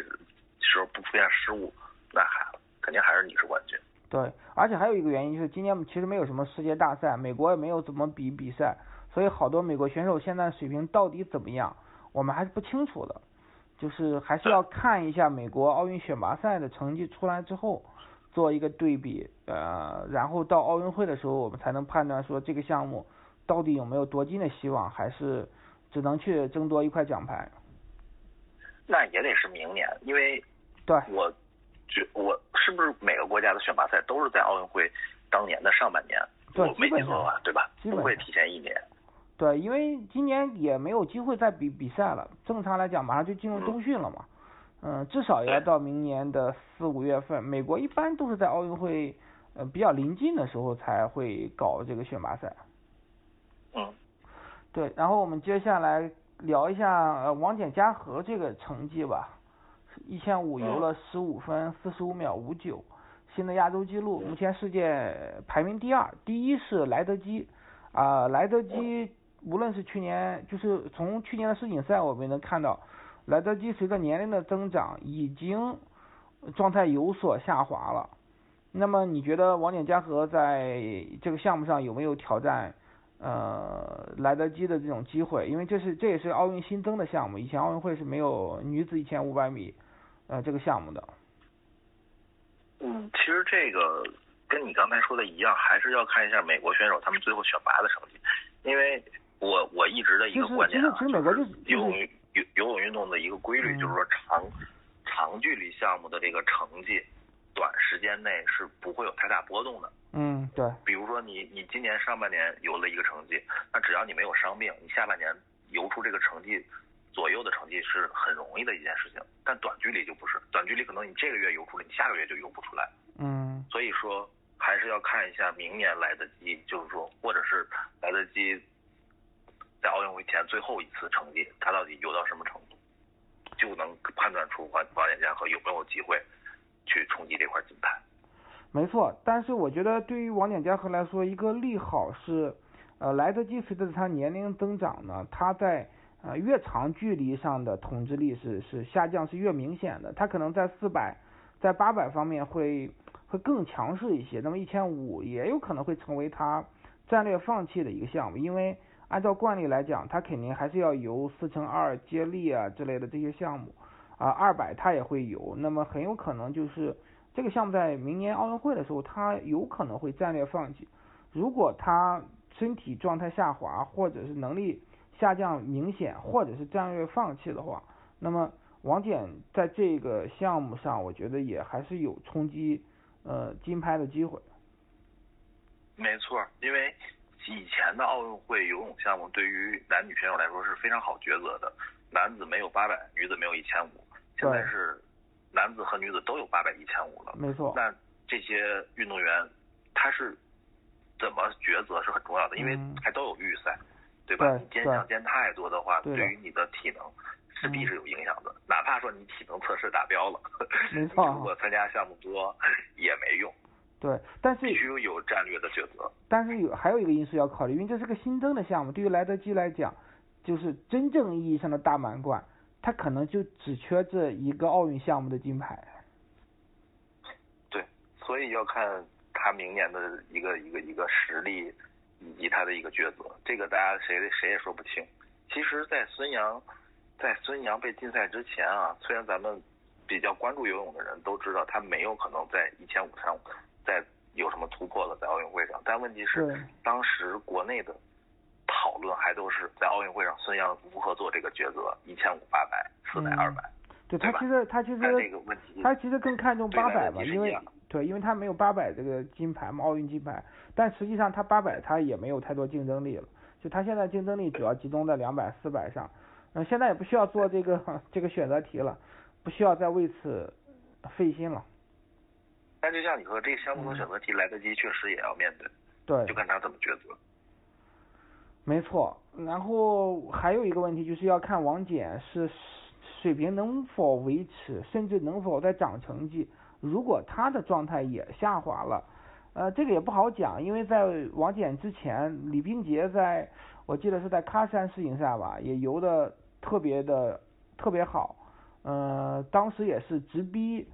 时候不出现失误，那还肯定还是你是冠军。对，而且还有一个原因就是今年其实没有什么世界大赛，美国也没有怎么比比赛，所以好多美国选手现在水平到底怎么样，我们还是不清楚的。就是还是要看一下美国奥运选拔赛的成绩出来之后，做一个对比，呃，然后到奥运会的时候，我们才能判断说这个项目到底有没有夺金的希望，还是只能去争夺一块奖牌。那也得是明年，因为对我觉我是不是每个国家的选拔赛都是在奥运会当年的上半年？对，没记错吧？对吧？不会提前一年。对，因为今年也没有机会再比比赛了，正常来讲马上就进入冬训了嘛，嗯，至少也要到明年的四五月份。美国一般都是在奥运会呃比较临近的时候才会搞这个选拔赛。嗯。对，然后我们接下来聊一下呃王简嘉禾这个成绩吧，一千五游了十五分四十五秒五九，新的亚洲纪录，目前世界排名第二，第一是莱德基，啊莱德基。无论是去年，就是从去年的世锦赛，我们能看到，莱德基随着年龄的增长，已经状态有所下滑了。那么你觉得王翦嘉禾在这个项目上有没有挑战呃莱德基的这种机会？因为这是这也是奥运新增的项目，以前奥运会是没有女子一千五百米呃这个项目的。嗯，其实这个跟你刚才说的一样，还是要看一下美国选手他们最后选拔的成绩，因为。我我一直的一个观点啊，就是游泳游游泳运动的一个规律，就是说长长距离项目的这个成绩，短时间内是不会有太大波动的。嗯，对。比如说你你今年上半年游了一个成绩，那只要你没有伤病，你下半年游出这个成绩左右的成绩是很容易的一件事情。但短距离就不是，短距离可能你这个月游出来，你下个月就游不出来。嗯。所以说还是要看一下明年来得及，就是说或者是来得及。在奥运会前最后一次成绩，他到底游到什么程度，就能判断出王王翦嘉禾有没有机会去冲击这块金牌。没错，但是我觉得对于王翦嘉禾来说，一个利好是，呃，来得及随着他年龄增长呢，他在呃越长距离上的统治力是是下降是越明显的，他可能在四百，在八百方面会会更强势一些，那么一千五也有可能会成为他战略放弃的一个项目，因为。按照惯例来讲，他肯定还是要游四乘二接力啊之类的这些项目啊，二百他也会游，那么很有可能就是这个项目在明年奥运会的时候，他有可能会战略放弃。如果他身体状态下滑，或者是能力下降明显，或者是战略放弃的话，那么王翦在这个项目上，我觉得也还是有冲击呃金牌的机会。没错，因为。以前的奥运会游泳项目对于男女选手来说是非常好抉择的，男子没有八百，女子没有一千五。现在是男子和女子都有八百、一千五了。没错。那这些运动员他是怎么抉择是很重要的，因为还都有预赛，对吧？你减奖减太多的话，对于你的体能势必是有影响的。哪怕说你体能测试达标了，没错。如果参加项目多也没用。对，但是必须有战略的抉择。但是有还有一个因素要考虑，因为这是个新增的项目，对于莱德基来讲，就是真正意义上的大满贯，他可能就只缺这一个奥运项目的金牌。对，所以要看他明年的一个一个一个实力以及他的一个抉择，这个大家谁谁也说不清。其实，在孙杨在孙杨被禁赛之前啊，虽然咱们比较关注游泳的人都知道，他没有可能在一千五上。在有什么突破了在奥运会上，但问题是当时国内的讨论还都是在奥运会上孙杨如何做这个抉择，一千五、八百、四百、二百，对他其实他其实他其实更看重八百吧，因为对，因为他没有八百这个金牌嘛，奥运金牌，但实际上他八百他也没有太多竞争力了，就他现在竞争力主要集中在两百、四百上，嗯，现在也不需要做这个这个选择题了，不需要再为此费心了。但就像你说，这个项目的选择题来得及，确实也要面对。对。就看他怎么抉择。没错，然后还有一个问题就是要看王翦是水平能否维持，甚至能否再涨成绩。如果他的状态也下滑了，呃，这个也不好讲，因为在王简之前，李冰洁在，我记得是在喀山世锦赛吧，也游的特别的特别好，呃，当时也是直逼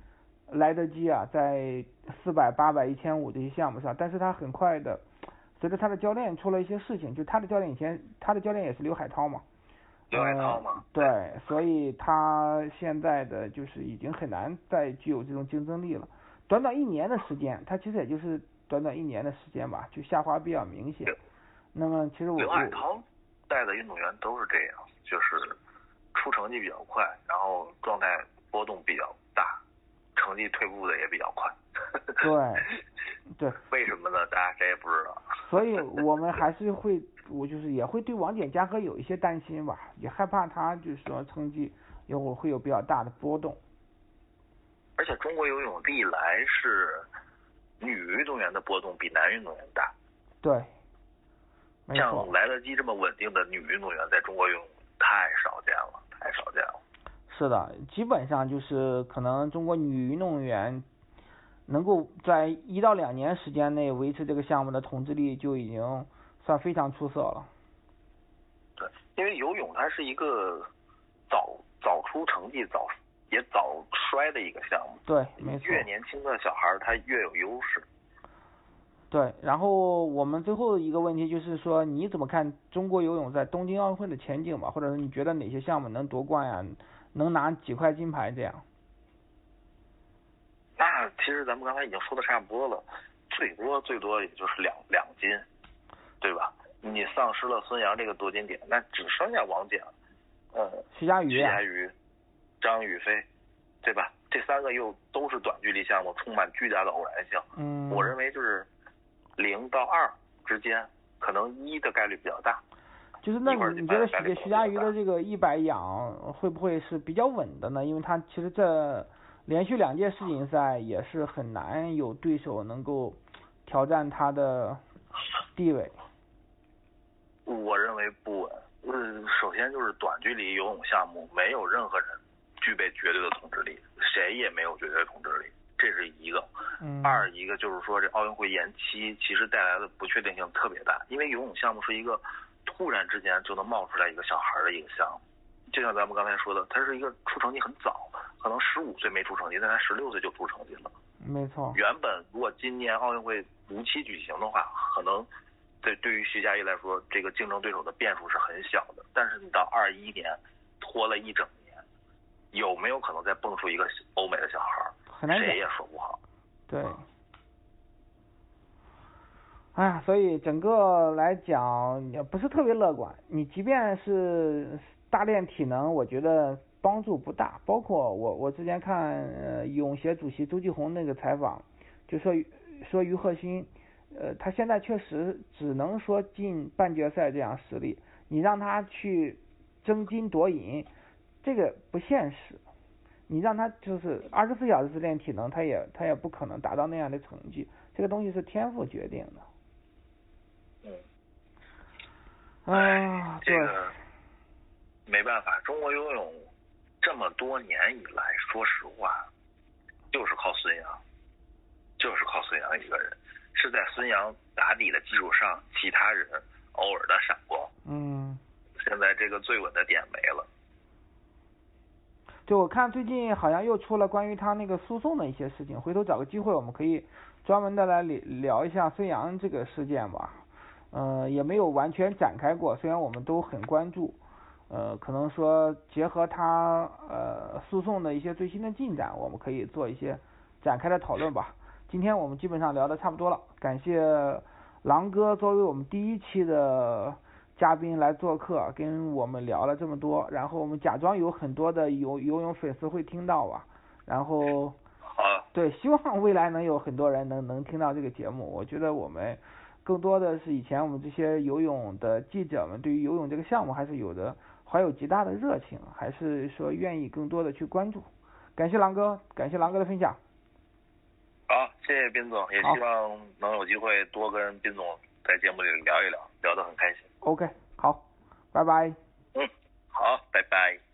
莱德基啊，在四百、八百、一千五这些项目上，但是他很快的，随着他的教练出了一些事情，就他的教练以前，他的教练也是刘海涛嘛，刘海涛嘛，对，所以他现在的就是已经很难再具有这种竞争力了。短短一年的时间，他其实也就是短短一年的时间吧，就下滑比较明显。那么其实我刘海涛带的运动员都是这样，就是出成绩比较快，然后状态波动比较大，成绩退步的也比较快。对，对。为什么呢？大家谁也不知道。所以我们还是会，我就是也会对王简嘉禾有一些担心吧，也害怕他就是说成绩有会有比较大的波动。而且中国游泳历来是女运动员的波动比男运动员大。对，像莱德基这么稳定的女运动员，在中国游泳太少见了，太少见了。是的，基本上就是可能中国女运动员能够在一到两年时间内维持这个项目的统治力，就已经算非常出色了。对，因为游泳它是一个早早出成绩早。也早衰的一个项目，对，没错。越年轻的小孩他越有优势。对，然后我们最后一个问题就是说，你怎么看中国游泳在东京奥运会的前景吧？或者是你觉得哪些项目能夺冠呀？能拿几块金牌这样？那其实咱们刚才已经说的差不多了，最多最多也就是两两金，对吧？你丧失了孙杨这个夺金点，那只剩下王简，呃，徐嘉余，徐嘉余。张雨霏，对吧？这三个又都是短距离项目，充满巨大的偶然性。嗯，我认为就是零到二之间，可能一的概率比较大。就是那你觉得徐徐嘉余的这个一百仰会不会是比较稳的呢？因为他其实这连续两届世锦赛也是很难有对手能够挑战他的地位。我认为不稳。嗯，首先就是短距离游泳项目，没有任何人。具备绝对的统治力，谁也没有绝对的统治力，这是一个。二一个就是说，这奥运会延期其实带来的不确定性特别大，因为游泳项目是一个突然之间就能冒出来一个小孩的一个项目，就像咱们刚才说的，他是一个出成绩很早，可能十五岁没出成绩，但他十六岁就出成绩了。没错。原本如果今年奥运会如期举行的话，可能对对于徐嘉余来说，这个竞争对手的变数是很小的。但是你到二一年拖了一整年。有没有可能再蹦出一个欧美的小孩？谁也说不好。对。哎呀，所以整个来讲也不是特别乐观。你即便是大练体能，我觉得帮助不大。包括我，我之前看呃泳协主席周继红那个采访，就说说于鹤新，呃，他现在确实只能说进半决赛这样实力。你让他去争金夺银。这个不现实，你让他就是二十四小时练体能，他也他也不可能达到那样的成绩。这个东西是天赋决定的。嗯。啊，这个没办法，中国游泳这么多年以来，说实话，就是靠孙杨，就是靠孙杨一个人，是在孙杨打底的基础上，其他人偶尔的闪光。嗯。现在这个最稳的点没了。就我看最近好像又出了关于他那个诉讼的一些事情，回头找个机会我们可以专门的来聊聊一下孙杨这个事件吧。嗯，也没有完全展开过，虽然我们都很关注。呃，可能说结合他呃诉讼的一些最新的进展，我们可以做一些展开的讨论吧。今天我们基本上聊的差不多了，感谢狼哥作为我们第一期的。嘉宾来做客，跟我们聊了这么多，然后我们假装有很多的游游泳粉丝会听到吧，然后，对，希望未来能有很多人能能听到这个节目。我觉得我们更多的是以前我们这些游泳的记者们，对于游泳这个项目还是有的怀有极大的热情，还是说愿意更多的去关注。感谢狼哥，感谢狼哥的分享。好，谢谢斌总，也希望能有机会多跟斌总在节目里聊一聊，聊得很开心。OK，好，拜拜。嗯，好，拜拜。